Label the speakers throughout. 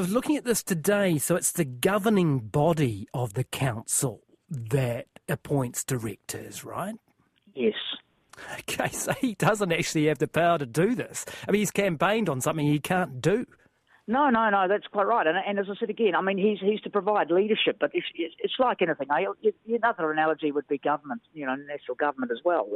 Speaker 1: I was looking at this today, so it's the governing body of the council that appoints directors, right?
Speaker 2: Yes.
Speaker 1: Okay, so he doesn't actually have the power to do this. I mean, he's campaigned on something he can't do.
Speaker 2: No, no, no, that's quite right. And, and as I said again, I mean, he's he's to provide leadership, but it's, it's like anything. Eh? Another analogy would be government, you know, national government as well.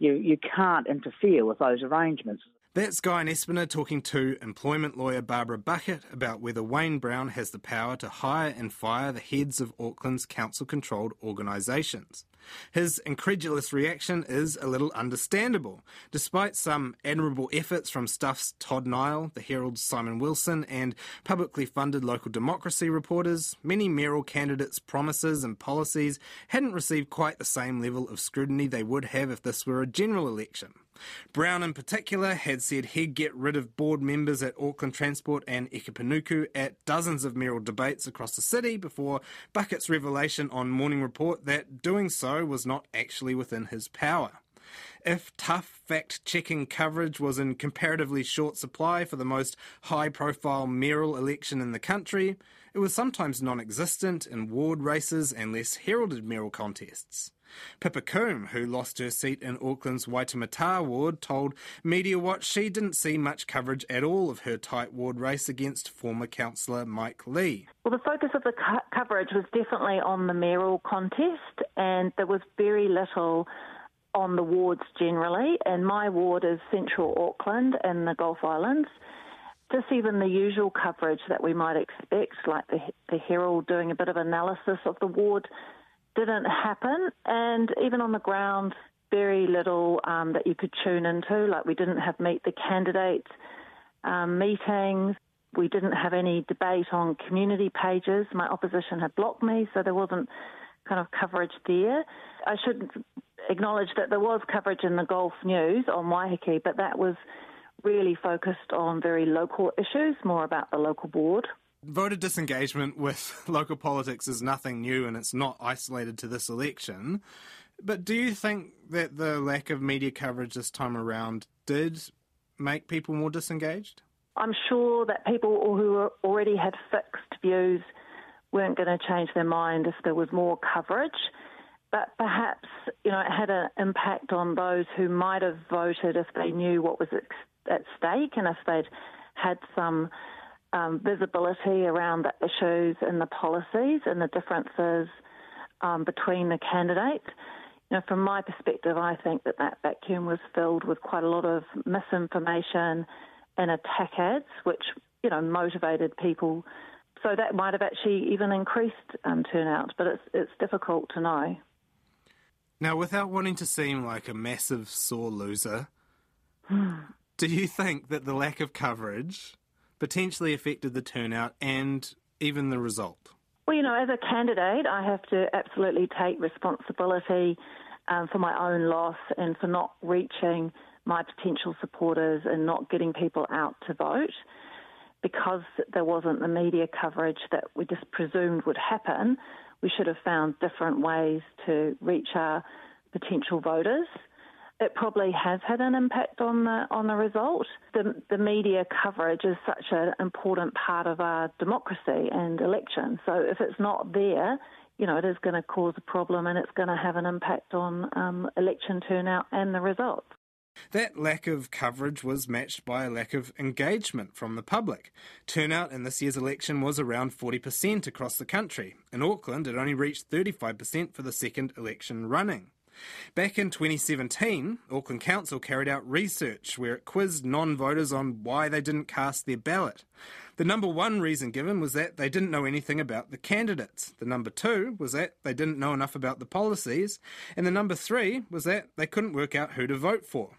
Speaker 2: You you can't interfere with those arrangements.
Speaker 3: That's Guy Espiner talking to employment lawyer Barbara Buckett about whether Wayne Brown has the power to hire and fire the heads of Auckland's council controlled organisations. His incredulous reaction is a little understandable. Despite some admirable efforts from Stuff's Todd Niall, the Herald's Simon Wilson, and publicly funded local democracy reporters, many mayoral candidates' promises and policies hadn't received quite the same level of scrutiny they would have if this were a general election. Brown, in particular, had said he'd get rid of board members at Auckland Transport and Eke Panuku at dozens of mayoral debates across the city before Buckett's revelation on Morning Report that doing so was not actually within his power. If tough fact checking coverage was in comparatively short supply for the most high profile mayoral election in the country, it was sometimes non existent in ward races and less heralded mayoral contests. Pippa Coom, who lost her seat in Auckland's Waitemata ward, told Media Watch she didn't see much coverage at all of her tight ward race against former councillor Mike Lee.
Speaker 4: Well, the focus of the co- coverage was definitely on the mayoral contest, and there was very little on the wards generally. And my ward is Central Auckland and the Gulf Islands just even the usual coverage that we might expect, like the, the Herald doing a bit of analysis of the ward, didn't happen. And even on the ground, very little um, that you could tune into. Like we didn't have meet the candidates um, meetings. We didn't have any debate on community pages. My opposition had blocked me, so there wasn't kind of coverage there. I should acknowledge that there was coverage in the Gulf News on Waiheke, but that was really focused on very local issues, more about the local board.
Speaker 3: Voter disengagement with local politics is nothing new and it's not isolated to this election. But do you think that the lack of media coverage this time around did make people more disengaged?
Speaker 4: I'm sure that people who already had fixed views weren't going to change their mind if there was more coverage. But perhaps, you know, it had an impact on those who might have voted if they knew what was at stake and if they'd had some um, visibility around the issues and the policies and the differences um, between the candidates. You know, from my perspective, I think that that vacuum was filled with quite a lot of misinformation and attack ads, which you know motivated people. So that might have actually even increased um, turnout, but it's it's difficult to know.
Speaker 3: Now, without wanting to seem like a massive sore loser, do you think that the lack of coverage potentially affected the turnout and even the result?
Speaker 4: Well, you know, as a candidate, I have to absolutely take responsibility um, for my own loss and for not reaching my potential supporters and not getting people out to vote. Because there wasn't the media coverage that we just presumed would happen, we should have found different ways to reach our potential voters it probably has had an impact on the on the result. The, the media coverage is such an important part of our democracy and election. So if it's not there, you know, it is going to cause a problem and it's going to have an impact on um, election turnout and the results.
Speaker 3: That lack of coverage was matched by a lack of engagement from the public. Turnout in this year's election was around 40% across the country. In Auckland, it only reached 35% for the second election running. Back in 2017, Auckland Council carried out research where it quizzed non voters on why they didn't cast their ballot. The number one reason given was that they didn't know anything about the candidates. The number two was that they didn't know enough about the policies. And the number three was that they couldn't work out who to vote for.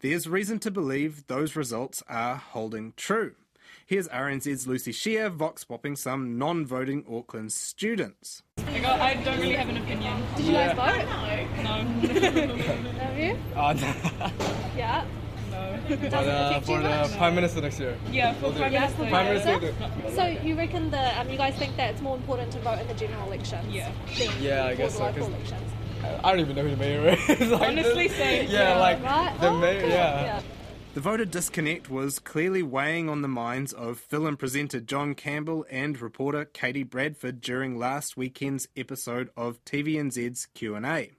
Speaker 3: There's reason to believe those results are holding true. Here's RNZ's Lucy Shear vox popping some non voting Auckland students.
Speaker 5: I don't really have an opinion.
Speaker 6: Did you guys vote? No. Have you?
Speaker 5: Uh,
Speaker 6: no. yeah.
Speaker 5: No.
Speaker 6: But, uh,
Speaker 5: for the
Speaker 6: Prime
Speaker 5: Minister next year. Yeah, for Prime
Speaker 6: yeah,
Speaker 5: Minister.
Speaker 6: Prime Minister. So you reckon that um, you guys think that it's more important to vote in the general elections?
Speaker 5: Yeah.
Speaker 6: yeah,
Speaker 5: I guess so.
Speaker 6: Elections.
Speaker 5: I don't even know who the mayor is.
Speaker 6: like,
Speaker 5: Honestly,
Speaker 6: same.
Speaker 5: Yeah, like
Speaker 6: right?
Speaker 5: the
Speaker 6: oh,
Speaker 5: mayor.
Speaker 6: cool.
Speaker 5: yeah.
Speaker 6: yeah.
Speaker 3: The voter disconnect was clearly weighing on the minds of film presenter John Campbell and reporter Katie Bradford during last weekend's episode of TVNZ's Q&A.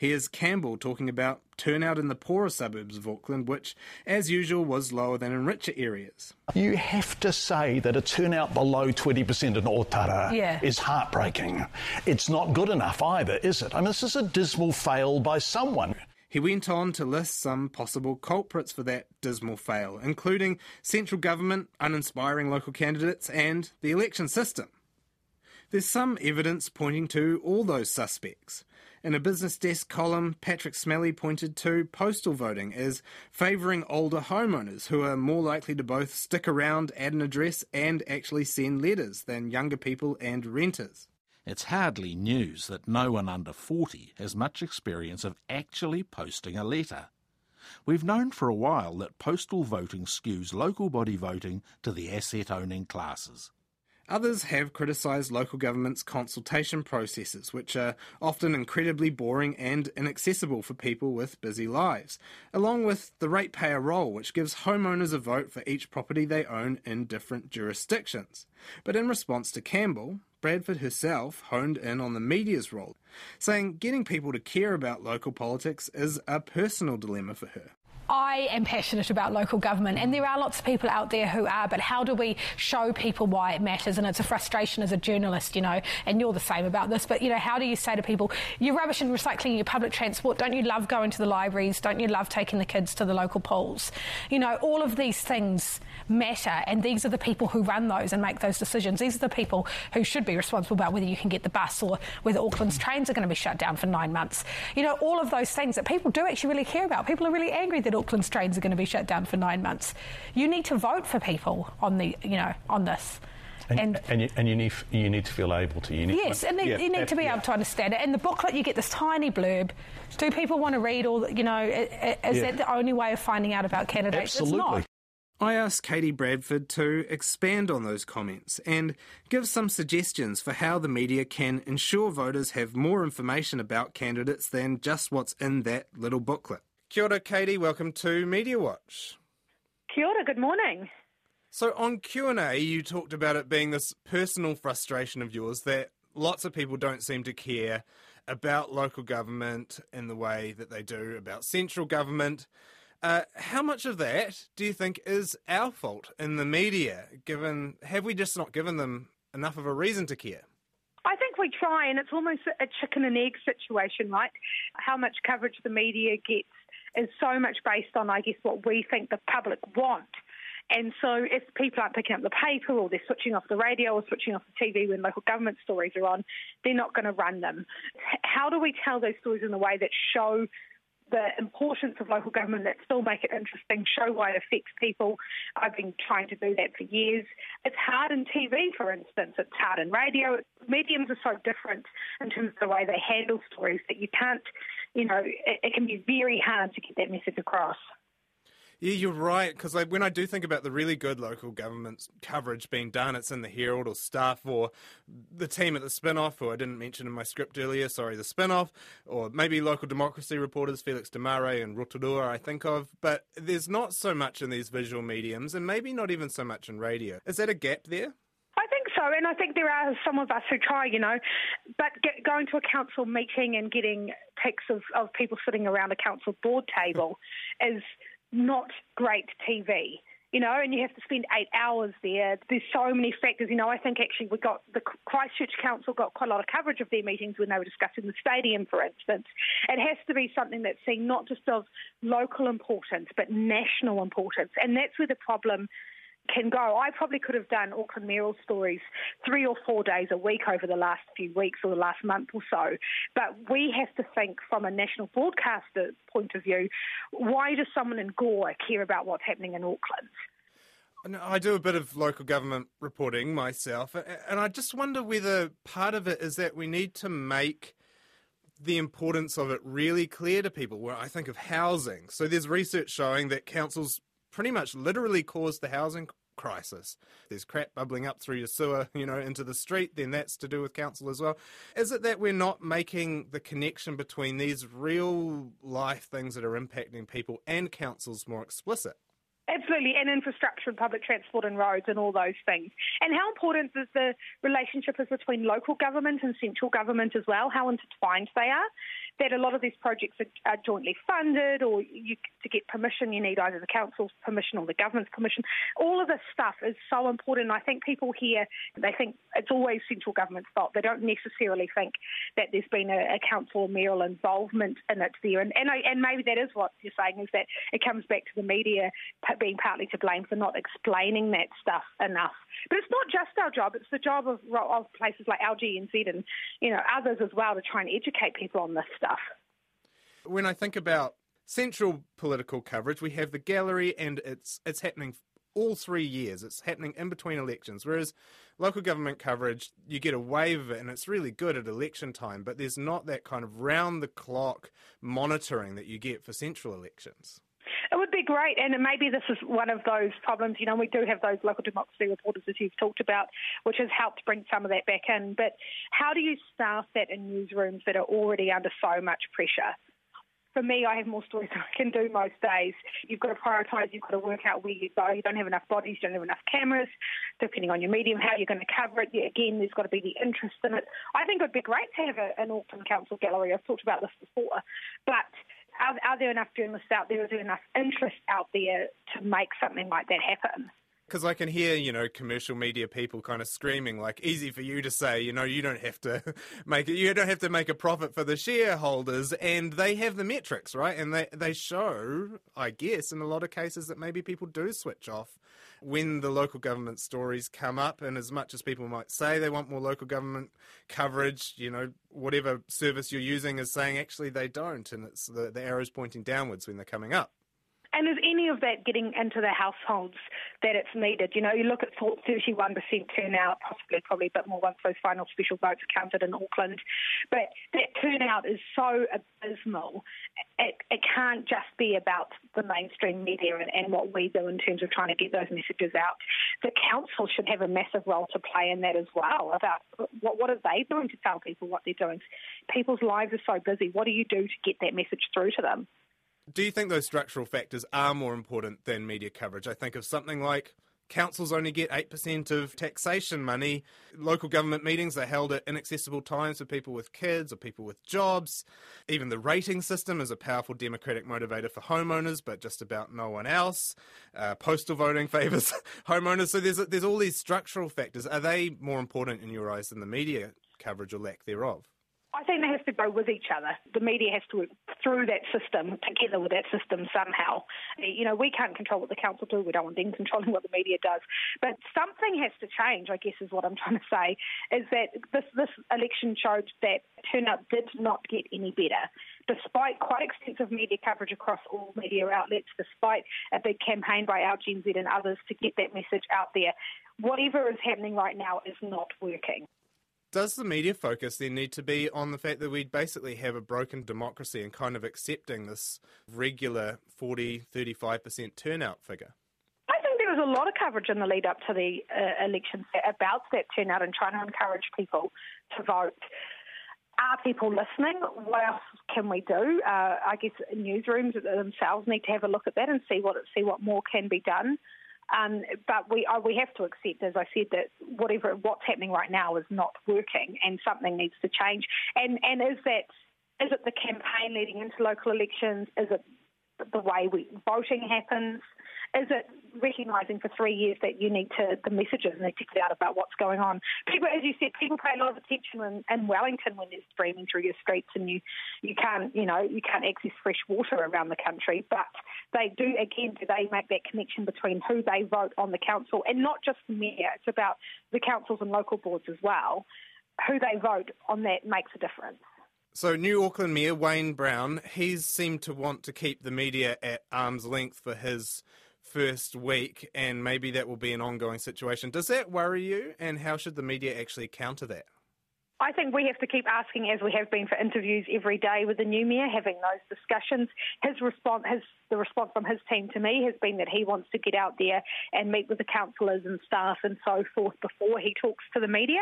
Speaker 3: Here's Campbell talking about turnout in the poorer suburbs of Auckland, which, as usual, was lower than in richer areas.
Speaker 7: You have to say that a turnout below 20% in Otara
Speaker 8: Yeah.
Speaker 7: is heartbreaking. It's not good enough either, is it? I mean, this is a dismal fail by someone.
Speaker 3: He went on to list some possible culprits for that dismal fail, including central government, uninspiring local candidates, and the election system. There's some evidence pointing to all those suspects. In a business desk column, Patrick Smellie pointed to postal voting as favouring older homeowners who are more likely to both stick around, add an address, and actually send letters than younger people and renters.
Speaker 9: It's hardly news that no one under 40 has much experience of actually posting a letter. We've known for a while that postal voting skews local body voting to the asset owning classes.
Speaker 3: Others have criticised local government's consultation processes, which are often incredibly boring and inaccessible for people with busy lives, along with the ratepayer roll, which gives homeowners a vote for each property they own in different jurisdictions. But in response to Campbell, Bradford herself honed in on the media's role, saying getting people to care about local politics is a personal dilemma for her.
Speaker 8: I am passionate about local government, and there are lots of people out there who are, but how do we show people why it matters? And it's a frustration as a journalist, you know, and you're the same about this, but, you know, how do you say to people, you're rubbish and recycling your public transport, don't you love going to the libraries, don't you love taking the kids to the local pools? You know, all of these things matter, and these are the people who run those and make those decisions. These are the people who should be responsible about whether you can get the bus or whether Auckland's trains are going to be shut down for nine months. You know, all of those things that people do actually really care about. People are really angry that Auckland's trains are going to be shut down for nine months. You need to vote for people on the, you know, on this.
Speaker 7: And, and, you, and you, need, you need to feel able to. You need
Speaker 8: Yes,
Speaker 7: to,
Speaker 8: and
Speaker 7: yeah,
Speaker 8: you need to be
Speaker 7: yeah.
Speaker 8: able to understand it. In the booklet, you get this tiny blurb. Do people want to read all? the- You know, i- i- is
Speaker 7: Yeah.
Speaker 8: that the only way of finding out about candidates? It's
Speaker 7: Absolutely.
Speaker 8: not.
Speaker 3: I asked Katie Bradford to expand on those comments and give some suggestions for how the media can ensure voters have more information about candidates than just what's in that little booklet. Kia ora, Katie. Welcome to Media Watch.
Speaker 10: Kia ora, good morning.
Speaker 3: So on Q&A, you talked about it being this personal frustration of yours that lots of people don't seem to care about local government in the way that they do about central government. Uh, how much of that do you think is our fault in the media? Given have we just not given them enough of a reason to care?
Speaker 10: I think we try, and it's almost a chicken and egg situation, right? How much coverage the media gets is so much based on, I guess, what we think the public want. And so if people aren't picking up the paper or they're switching off the radio or switching off the TV when local government stories are on, they're not going to run them. How do we tell those stories in a way that show the importance of local government that still make it interesting, show why it affects people. I've been trying to do that for years. It's hard in TV, for instance. It's hard in radio. Mediums are so different in terms of the way they handle stories that you can't, you know, it, it can be very hard to get that message across.
Speaker 3: Yeah, you're right. Because like, when I do think about the really good local government coverage being done, it's in the Herald or Stuff or the team at the spin-off, who I didn't mention in my script earlier. Sorry, the spin-off, or maybe local democracy reporters, Felix Desmarais and Rotorua, I think of. But there's not so much in these visual mediums, and maybe not even so much in radio. Is that a gap there?
Speaker 10: So, and I think there are some of us who try, you know, but get, going to a council meeting and getting pics of, of people sitting around a council board table is not great TV. You know, and you have to spend eight hours there. There's so many factors. You know, I think actually we got the Christchurch Council got quite a lot of coverage of their meetings when they were discussing the stadium, for instance. It has to be something that's seen not just of local importance, but national importance. And that's where the problem can go. I probably could have done Auckland mayoral stories three or four days a week over the last few weeks or the last month or so. But we have to think from a national broadcaster point of view why does someone in Gore care about what's happening in Auckland?
Speaker 3: I do a bit of local government reporting myself, and I just wonder whether part of it is that we need to make the importance of it really clear to people. Where I think of housing. So there's research showing that councils pretty much literally caused the housing crisis. There's crap bubbling up through your sewer, you know, into the street, then that's to do with council as well. Is it that we're not making the connection between these real life things that are impacting people and councils more explicit?
Speaker 10: Absolutely, and infrastructure and public transport and roads and all those things. And how important is the relationship is between local government and central government as well, how intertwined they are. That a lot of these projects are, are jointly funded, or you, to get permission, you need either the council's permission or the government's permission. All of this stuff is so important. I think people here, they think it's always central government's fault. They don't necessarily think that there's been a, a council or mayoral involvement in it there. And, and, I, and maybe that is what you're saying, is that it comes back to the media being partly to blame for not explaining that stuff enough. But it's not just our job; it's the job of, of places like LGNZ and you know others as well to try and educate people on this stuff.
Speaker 3: When I think about central political coverage, we have the gallery, and it's it's happening all three years. It's happening in between elections. Whereas local government coverage, you get a wave of it and it's really good at election time, but there's not that kind of round the clock monitoring that you get for central elections.
Speaker 10: It would be great, and maybe this is one of those problems. You know, we do have those local democracy reporters, as you've talked about, which has helped bring some of that back in. But how do you staff that in newsrooms that are already under so much pressure? for me, I have more stories than I can do most days. You've got to prioritise, you've got to work out where you go. You don't have enough bodies, you don't have enough cameras, depending on your medium, how you're going to cover it. Again, there's got to be the interest in it. I think it would be great to have a, an Auckland Council gallery. I've talked about this before. But are, are there enough journalists out there? Is there enough interest out there to make something like that happen?
Speaker 3: Because I can hear, you know, commercial media people kind of screaming, like, easy for you to say, you know, you don't have to make it, you don't have to make a profit for the shareholders, and they have the metrics, right? And they, they show, I guess, in a lot of cases that maybe people do switch off when the local government stories come up. And as much as people might say they want more local government coverage, you know, whatever service you're using is saying actually they don't, and it's the, the arrow's pointing downwards when they're coming up.
Speaker 10: And is any of that getting into the households that it's needed? You know, you look at 31% turnout, possibly probably a bit more once those final special votes are counted in Auckland. But that turnout is so abysmal. It, it can't just be about the mainstream media and, and what we do in terms of trying to get those messages out. The council should have a massive role to play in that as well about what, what are they doing to tell people what they're doing. People's lives are so busy. What do you do to get that message through to them?
Speaker 3: Do you think those structural factors are more important than media coverage? I think of something like councils only get 8% of taxation money. Local government meetings are held at inaccessible times for people with kids or people with jobs. Even the rating system is a powerful democratic motivator for homeowners, but just about no one else. Uh, postal voting favours homeowners. So there's, there's all these structural factors. Are they more important in your eyes than the media coverage or lack thereof?
Speaker 10: I think they have to go with each other. The media has to work through that system, together with that system somehow. You know, we can't control what the council do. We don't want them controlling what the media does. But something has to change, I guess is what I'm trying to say, is that this, this election showed that turnout did not get any better. Despite quite extensive media coverage across all media outlets, despite a big campaign by LGNZ and others to get that message out there, whatever is happening right now is not working
Speaker 3: does the media focus then need to be on the fact that we basically have a broken democracy and kind of accepting this regular 40, 35% turnout figure?
Speaker 10: I think there was a lot of coverage in the lead up to the uh, elections about that turnout and trying to encourage people to vote. Are people listening? What else can we do? Uh, I guess newsrooms themselves need to have a look at that and see what see what more can be done. Um, but we uh, we have to accept, as I said, that whatever what's happening right now is not working, and something needs to change. And and is that is it the campaign leading into local elections? Is it the way we, voting happens? Is it recognising for three years that you need to, the messages need to get out about what's going on? People, as you said, people pay a lot of attention in, in Wellington when there's streaming through your streets and you, you can't, you know, you can't access fresh water around the country. But they do, again, do they make that connection between who they vote on the council and not just the mayor, it's about the councils and local boards as well. Who they vote on that makes a difference.
Speaker 3: So, New Auckland Mayor Wayne Brown, he's seemed to want to keep the media at arm's length for his first week, and maybe that will be an ongoing situation. Does that worry you, and how should the media actually counter that?
Speaker 10: I think we have to keep asking, as we have been for interviews every day with the new mayor, having those discussions. His response, his the response from his team to me has been that he wants to get out there and meet with the councillors and staff and so forth before he talks to the media.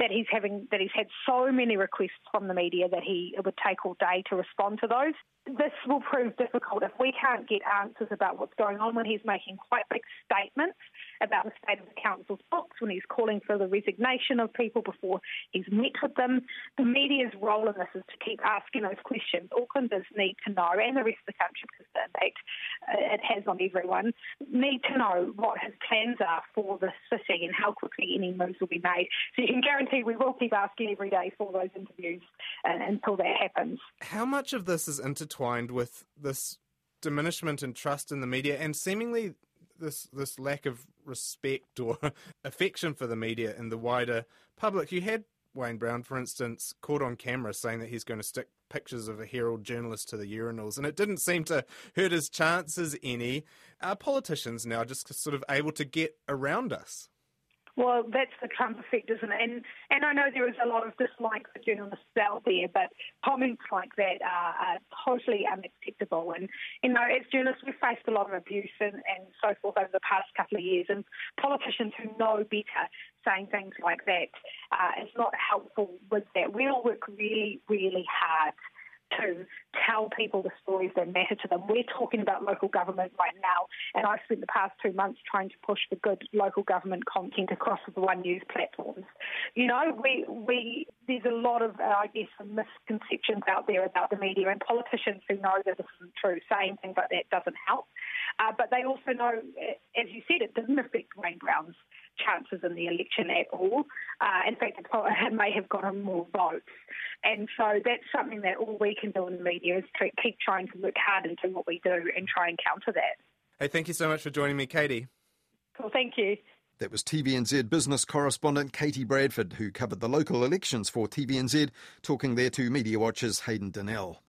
Speaker 10: That he's having that he's had so many requests from the media that he it would take all day to respond to those. This will prove difficult if we can't get answers about what's going on when he's making quite big statements about the state of the council's books, when he's calling for the resignation of people before he's met with them. The media's role in this is to keep asking those questions. Aucklanders need to know, and the rest of the country, because the impact it has on everyone, need to know what his plans are for the city and how quickly any moves will be made. So you can guarantee we will keep asking every day for those interviews uh, until that happens.
Speaker 3: How much of this is intertwined with this diminishment in trust in the media and seemingly this this lack of respect or affection for the media in the wider public? You had Wayne Brown, for instance, caught on camera saying that he's going to stick pictures of a Herald journalist to the urinals, and it didn't seem to hurt his chances any. Are politicians now just sort of able to get around us?
Speaker 10: Well, that's the Trump effect, isn't it? And and I know there is a lot of dislike for journalists out there, but comments like that are, are totally unacceptable. And you know, as journalists, we've faced a lot of abuse and, and so forth over the past couple of years, and politicians who know better saying things like that uh, is not helpful with that. We all work really, really hard to tell people the stories that matter to them. We're talking about local government right now, and I've spent the past two months trying to push for good local government content across the One News platforms. You know, we we there's a lot of uh, I guess misconceptions out there about the media, and politicians who know that this isn't true saying things like that doesn't help. Uh, but they also know, as you said, it doesn't affect Wayne Brown's chances in the election at all. Uh, in fact, it may have gotten more votes. And so that's something that all we can do in the media is to keep trying to work hard into what we do and try and counter that.
Speaker 3: Hey, thank you so much for joining me, Katie.
Speaker 10: Cool, thank you.
Speaker 11: That was TVNZ business correspondent Katie Bradford, who covered the local elections for TVNZ, talking there to Media Watch's Hayden Donnell.